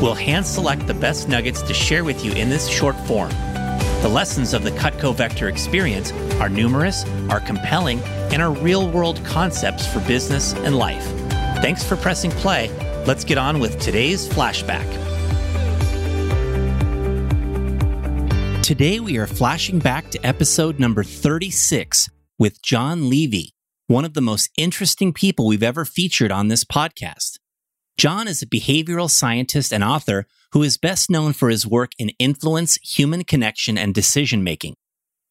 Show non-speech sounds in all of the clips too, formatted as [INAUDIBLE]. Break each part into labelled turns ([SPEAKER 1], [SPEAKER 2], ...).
[SPEAKER 1] We'll hand select the best nuggets to share with you in this short form. The lessons of the Cutco Vector experience are numerous, are compelling, and are real world concepts for business and life. Thanks for pressing play. Let's get on with today's flashback. Today, we are flashing back to episode number 36 with Jon Levy, one of the most interesting people we've ever featured on this podcast. Jon is a behavioral scientist and author who is best known for his work in influence, human connection, and decision making.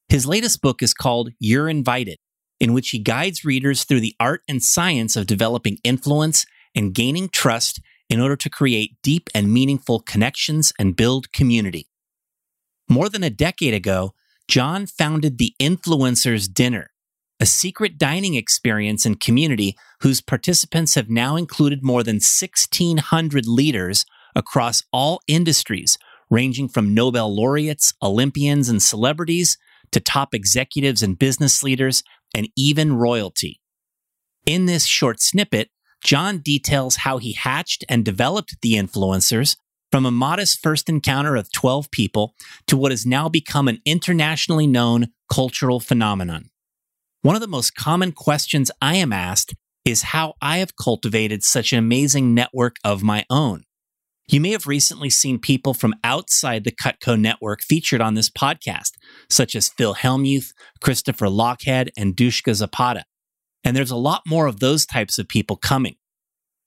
[SPEAKER 1] His latest book is called You're Invited, in which he guides readers through the art and science of developing influence and gaining trust in order to create deep and meaningful connections and build community. More than a decade ago, Jon founded the Influencers Dinner, a secret dining experience and community whose participants have now included more than 1,600 leaders across all industries, ranging from Nobel laureates, Olympians, and celebrities to top executives and business leaders, and even royalty. In this short snippet, Jon details how he hatched and developed the influencers from a modest first encounter of 12 people to what has now become an internationally known cultural phenomenon. One of the most common questions I am asked is how I have cultivated such an amazing network of my own. You may have recently seen people from outside the Cutco network featured on this podcast, such as Phil Hellmuth, Christopher Lochhead, and Dushka Zapata. And there's a lot more of those types of people coming.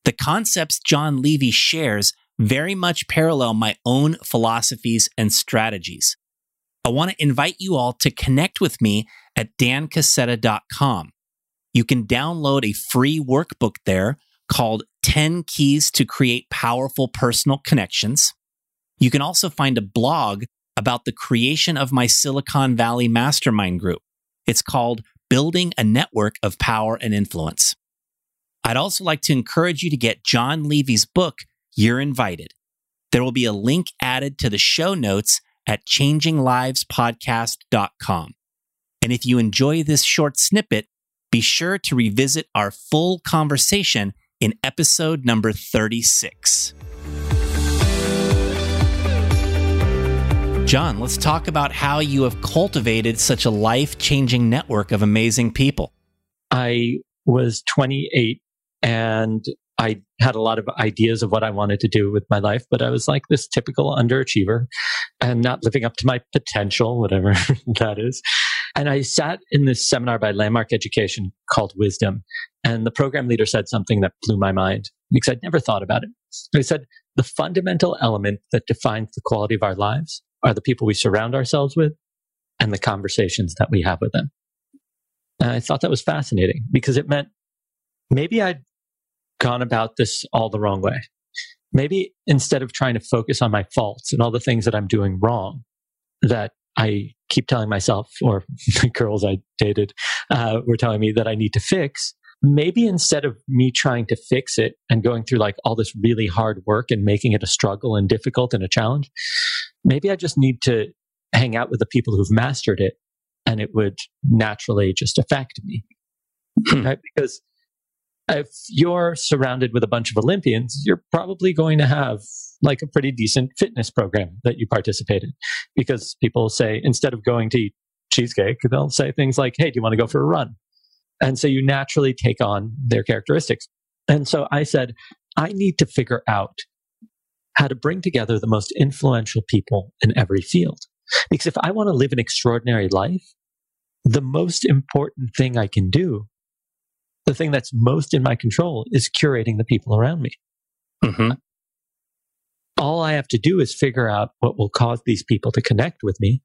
[SPEAKER 1] The concepts Jon Levy shares very much parallel my own philosophies and strategies. I want to invite you all to connect with me at dancassetta.com. You can download a free workbook there called 10 Keys to Create Powerful Personal Connections. You can also find a blog about the creation of my Silicon Valley mastermind group. It's called Building a Network of Power and Influence. I'd also like to encourage you to get Jon Levy's book, You're Invited. There will be a link added to the show notes at changinglivespodcast.com. And if you enjoy this short snippet, be sure to revisit our full conversation in episode number 36. Jon, let's talk about how you have cultivated such a life changing network of amazing people.
[SPEAKER 2] I was 28 and I had a lot of ideas of what I wanted to do with my life, but I was like this typical underachiever and not living up to my potential, whatever [LAUGHS] that is. And I sat in this seminar by Landmark Education called Wisdom. And the program leader said something that blew my mind because I'd never thought about it. He said, the fundamental element that defines the quality of our lives are the people we surround ourselves with and the conversations that we have with them. And I thought that was fascinating because it meant maybe I'd gone about this all the wrong way. Maybe instead of trying to focus on my faults and all the things that I'm doing wrong, that I keep telling myself, or [LAUGHS] the girls I dated uh, were telling me that I need to fix. Maybe instead of me trying to fix it and going through like all this really hard work and making it a struggle and difficult and a challenge, maybe I just need to hang out with the people who've mastered it and it would naturally just affect me. Hmm. right? Because if you're surrounded with a bunch of Olympians, you're probably going to have like a pretty decent fitness program that you participate in because people say instead of going to eat cheesecake, they'll say things like, Hey, do you want to go for a run? And so you naturally take on their characteristics. And so I said, I need to figure out how to bring together the most influential people in every field. Because if I want to live an extraordinary life, the most important thing I can do, the thing that's most in my control is curating the people around me. Mm-hmm all I have to do is figure out what will cause these people to connect with me.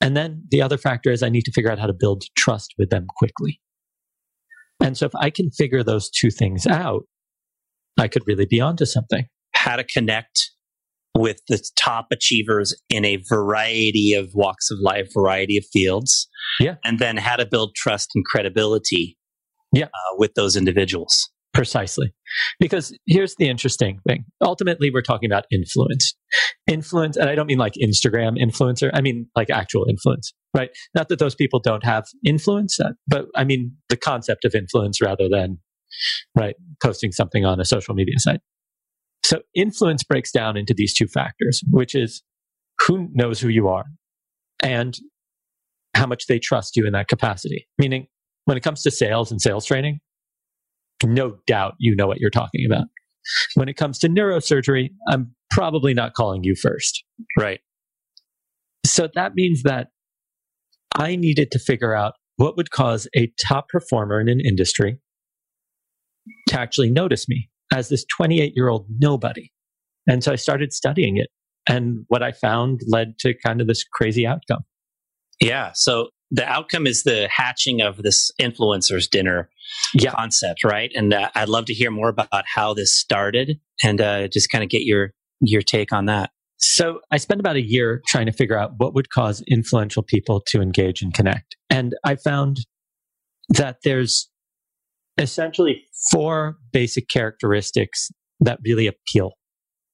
[SPEAKER 2] And then the other factor is I need to figure out how to build trust with them quickly. And so if I can figure those two things out, I could really be onto something.
[SPEAKER 1] How to connect with the top achievers in a variety of walks of life, variety of fields.
[SPEAKER 2] Yeah.
[SPEAKER 1] And then how to build trust and credibility
[SPEAKER 2] yeah.
[SPEAKER 1] Uh, with those individuals.
[SPEAKER 2] Precisely. Because here's the interesting thing. Ultimately, we're talking about influence. Influence, and I don't mean like Instagram influencer, I mean like actual influence, right? Not that those people don't have influence, uh, but I mean the concept of influence rather than, right, posting something on a social media site. So influence breaks down into these two factors, which is who knows who you are and how much they trust you in that capacity. Meaning, when it comes to sales and sales training, no doubt you know what you're talking about. When it comes to neurosurgery, I'm probably not calling you first.
[SPEAKER 1] Right.
[SPEAKER 2] So that means that I needed to figure out what would cause a top performer in an industry to actually notice me as this 28 year old nobody. And so I started studying it. And what I found led to kind of this crazy outcome.
[SPEAKER 1] Yeah. So the outcome is the hatching of this influencers dinner
[SPEAKER 2] yeah.
[SPEAKER 1] concept, right? And uh, I'd love to hear more about how this started and uh, just kind of get your your take on that.
[SPEAKER 2] So I spent about a year trying to figure out what would cause influential people to engage and connect. And I found that there's essentially four basic characteristics that really appeal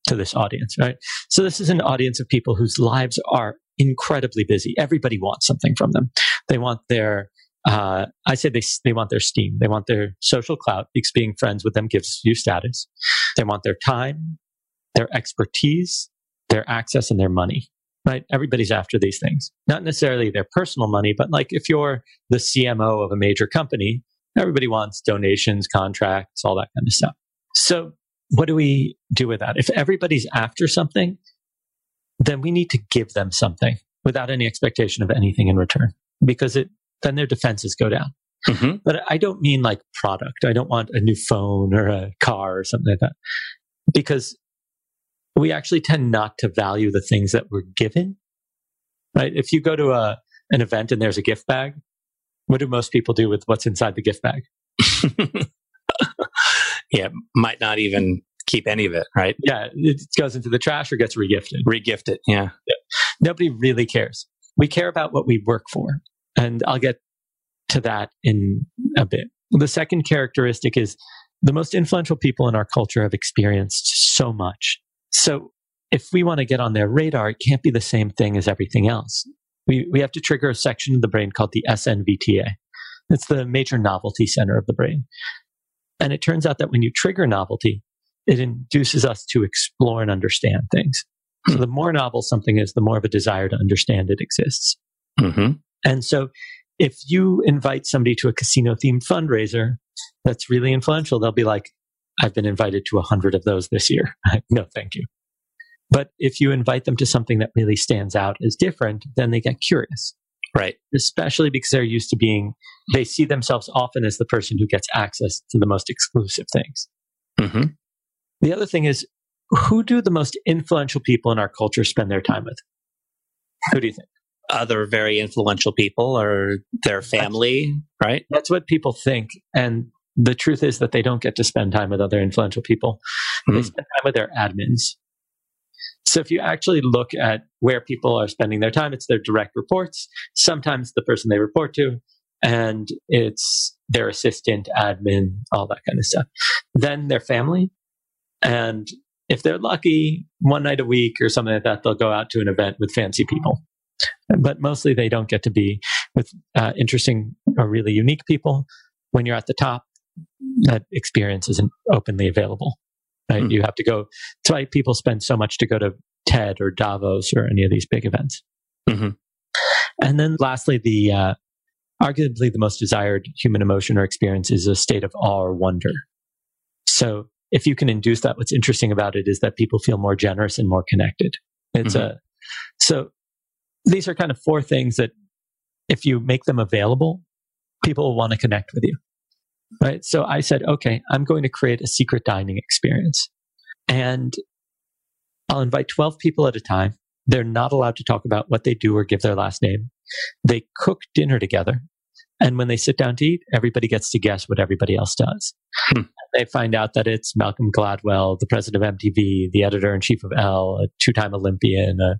[SPEAKER 2] to this audience, right? So this is an audience of people whose lives are incredibly busy. Everybody wants something from them. They want their, uh, I say they, they want their steam. They want their social clout because being friends with them gives you status. They want their time, their expertise, their access, and their money. Right? Everybody's after these things. Not necessarily their personal money, but like if you're the CMO of a major company, Everybody wants donations, contracts, all that kind of stuff. So, what do we do with that? If everybody's after something, then we need to give them something without any expectation of anything in return because it then their defenses go down. Mm-hmm. But I don't mean like product. I don't want a new phone or a car or something like that because we actually tend not to value the things that we're given. Right? If you go to a an event and there's a gift bag, what do most people do with what's inside the gift bag? [LAUGHS]
[SPEAKER 1] yeah, might not even keep any of it, right?
[SPEAKER 2] Yeah, it goes into the trash or gets regifted.
[SPEAKER 1] Regifted, yeah. yeah.
[SPEAKER 2] Nobody really cares. We care about what we work for. And I'll get to that in a bit. The second characteristic is the most influential people in our culture have experienced so much. So if we want to get on their radar, it can't be the same thing as everything else we, we have to trigger a section of the brain called the SNVTA. It's the major novelty center of the brain. And it turns out that when you trigger novelty, it induces us to explore and understand things. So the more novel something is, the more of a desire to understand it exists. Mm-hmm. And so if you invite somebody to a casino themed fundraiser that's really influential, they'll be like, I've been invited to a hundred of those this year. [LAUGHS] no, thank you. But if you invite them to something that really stands out as different, then they get curious.
[SPEAKER 1] Right.
[SPEAKER 2] Especially because they're used to being, they see themselves often as the person who gets access to the most exclusive things. Mm-hmm. The other thing is, who do the most influential people in our culture spend their time with? Who do you think?
[SPEAKER 1] Other very influential people or their family,
[SPEAKER 2] that's,
[SPEAKER 1] right?
[SPEAKER 2] That's what people think. And the truth is that they don't get to spend time with other influential people. Mm. They spend time with their admins so if you actually look at where people are spending their time, it's their direct reports, sometimes the person they report to, and it's their assistant, admin, all that kind of stuff. Then their family. And if they're lucky, one night a week or something like that, they'll go out to an event with fancy people. But mostly they don't get to be with uh, interesting or really unique people. When you're at the top, that experience isn't openly available. Right? Mm. You have to go. That's why people spend so much to go to TED or Davos or any of these big events. Mm-hmm. And then lastly, the uh, arguably the most desired human emotion or experience is a state of awe or wonder. So if you can induce that, what's interesting about it is that people feel more generous and more connected. It's mm-hmm. a so these are kind of four things that if you make them available, people will want to connect with you. Right. So I said, okay, I'm going to create a secret dining experience. And I'll invite 12 people at a time. They're not allowed to talk about what they do or give their last name. They cook dinner together And when they sit down to eat, everybody gets to guess what everybody else does. Hmm. They find out that it's Malcolm Gladwell, the president of MTV, the editor in chief of Elle, a two time Olympian, uh,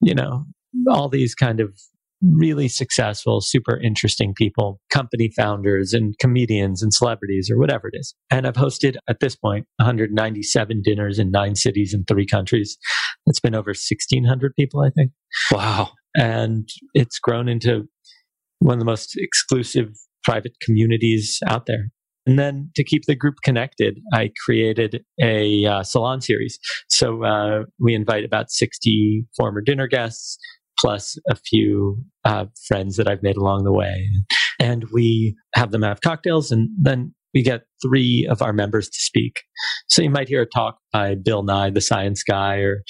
[SPEAKER 2] you know, all these kind of really successful, super interesting people, company founders and comedians and celebrities or whatever it is. And I've hosted at this point 197 dinners in nine cities in three countries. It's been over 1600 people, I think.
[SPEAKER 1] Wow.
[SPEAKER 2] And it's grown into one of the most exclusive private communities out there. And then to keep the group connected, I created a uh, salon series. So uh, we invite about 60 former dinner guests plus a few uh, friends that I've made along the way. And we have them have cocktails and then we get three of our members to speak. So you might hear a talk by Bill Nye, the science guy, or,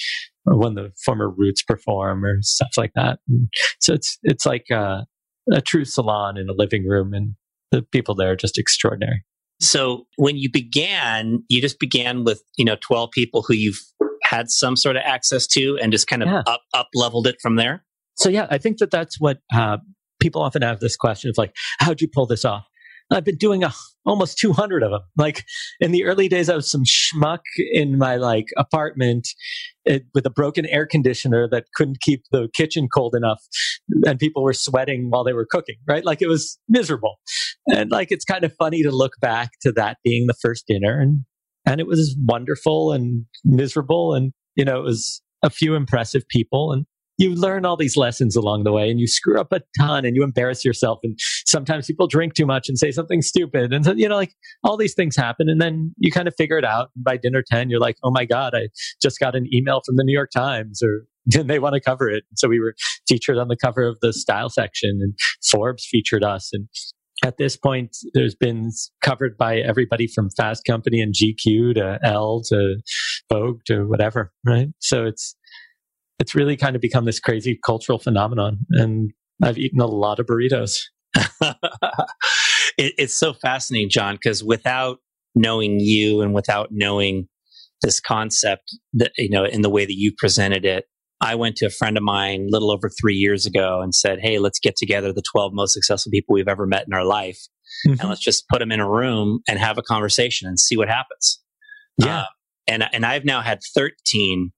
[SPEAKER 2] one of the former Roots perform or stuff like that. And so it's, it's like a, a true salon in a living room and the people there are just extraordinary.
[SPEAKER 1] So when you began, you just began with, you know, 12 people who you've had some sort of access to and just kind of yeah. up, up leveled it from there?
[SPEAKER 2] So, yeah, I think that that's what uh, people often have this question of like, how'd you pull this off? I've been doing a, almost 200 of them. Like in the early days, I was some schmuck in my like apartment it, with a broken air conditioner that couldn't keep the kitchen cold enough, and people were sweating while they were cooking. Right, like it was miserable. And like it's kind of funny to look back to that being the first dinner, and and it was wonderful and miserable and you know it was a few impressive people and you learn all these lessons along the way and you screw up a ton and you embarrass yourself. And sometimes people drink too much and say something stupid. And so, you know like all these things happen and then you kind of figure it out. And by dinner 10 you're like oh my god i just got an email from the new york times or [LAUGHS] they want to cover it. So we were featured on the cover of the style section and forbes featured us. And at this point, there's been covered by everybody from Fast Company and GQ to Elle to Vogue to whatever, right? So it's it's really kind of become this crazy cultural phenomenon, and I've eaten a lot of burritos. [LAUGHS]
[SPEAKER 1] it, it's so fascinating, Jon, because without knowing you and without knowing this concept, that you know, in the way that you presented it, I went to a friend of mine a little over three years ago and said, Hey, let's get together the 12 most successful people we've ever met in our life. Mm-hmm. And let's just put them in a room and have a conversation and see what happens.
[SPEAKER 2] Yeah. Uh,
[SPEAKER 1] and, and I've now had 13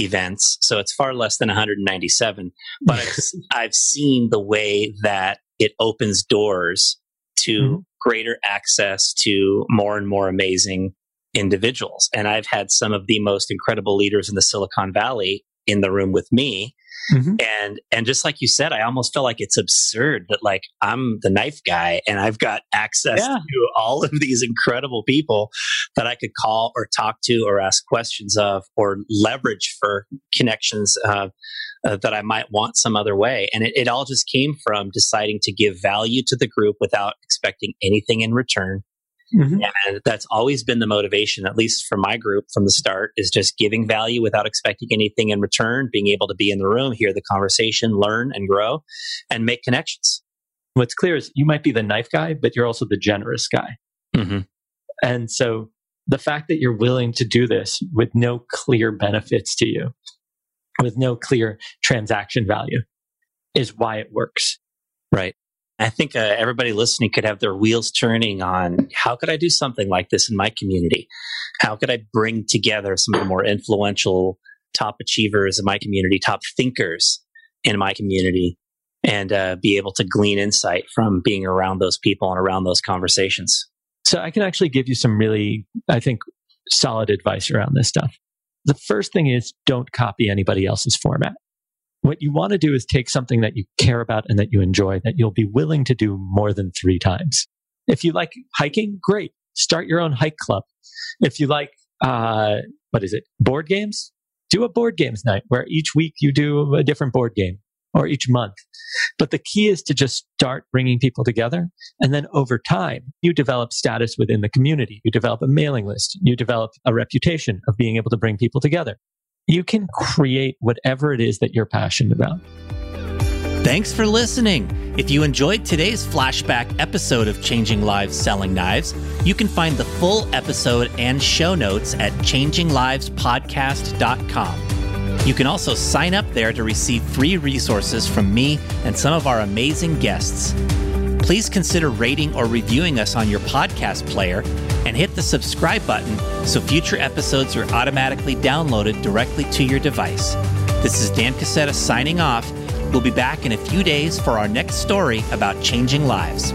[SPEAKER 1] events. So it's far less than 197, but I've, [LAUGHS] I've seen the way that it opens doors to mm-hmm. greater access to more and more amazing individuals. And I've had some of the most incredible leaders in the Silicon Valley in the room with me. Mm-hmm. And and just like you said, I almost feel like it's absurd that like I'm the knife guy and I've got access yeah. to all of these incredible people that I could call or talk to or ask questions of or leverage for connections uh, uh, that I might want some other way. And it, it all just came from deciding to give value to the group without expecting anything in return Mm-hmm. And that's always been the motivation, at least for my group from the start, is just giving value without expecting anything in return, being able to be in the room, hear the conversation, learn and grow, and make connections.
[SPEAKER 2] What's clear is you might be the knife guy, but you're also the generous guy. Mm-hmm. And so the fact that you're willing to do this with no clear benefits to you, with no clear transaction value, is why it works.
[SPEAKER 1] Right. I think uh, everybody listening could have their wheels turning on how could I do something like this in my community? How could I bring together some of the more influential top achievers in my community, top thinkers in my community, and uh, be able to glean insight from being around those people and around those conversations?
[SPEAKER 2] So I can actually give you some really, I think, solid advice around this stuff. The first thing is don't copy anybody else's format. What you want to do is take something that you care about and that you enjoy that you'll be willing to do more than three times. If you like hiking, great. Start your own hike club. If you like, uh, what is it? Board games? Do a board games night where each week you do a different board game or each month. But the key is to just start bringing people together. And then over time, you develop status within the community. You develop a mailing list. You develop a reputation of being able to bring people together you can create whatever it is that you're passionate about.
[SPEAKER 1] Thanks for listening. If you enjoyed today's flashback episode of Changing Lives Selling Knives, you can find the full episode and show notes at changinglivespodcast.com. You can also sign up there to receive free resources from me and some of our amazing guests. please consider rating or reviewing us on your podcast player and hit the subscribe button so future episodes are automatically downloaded directly to your device. This is Dan Cassetta signing off. We'll be back in a few days for our next story about changing lives.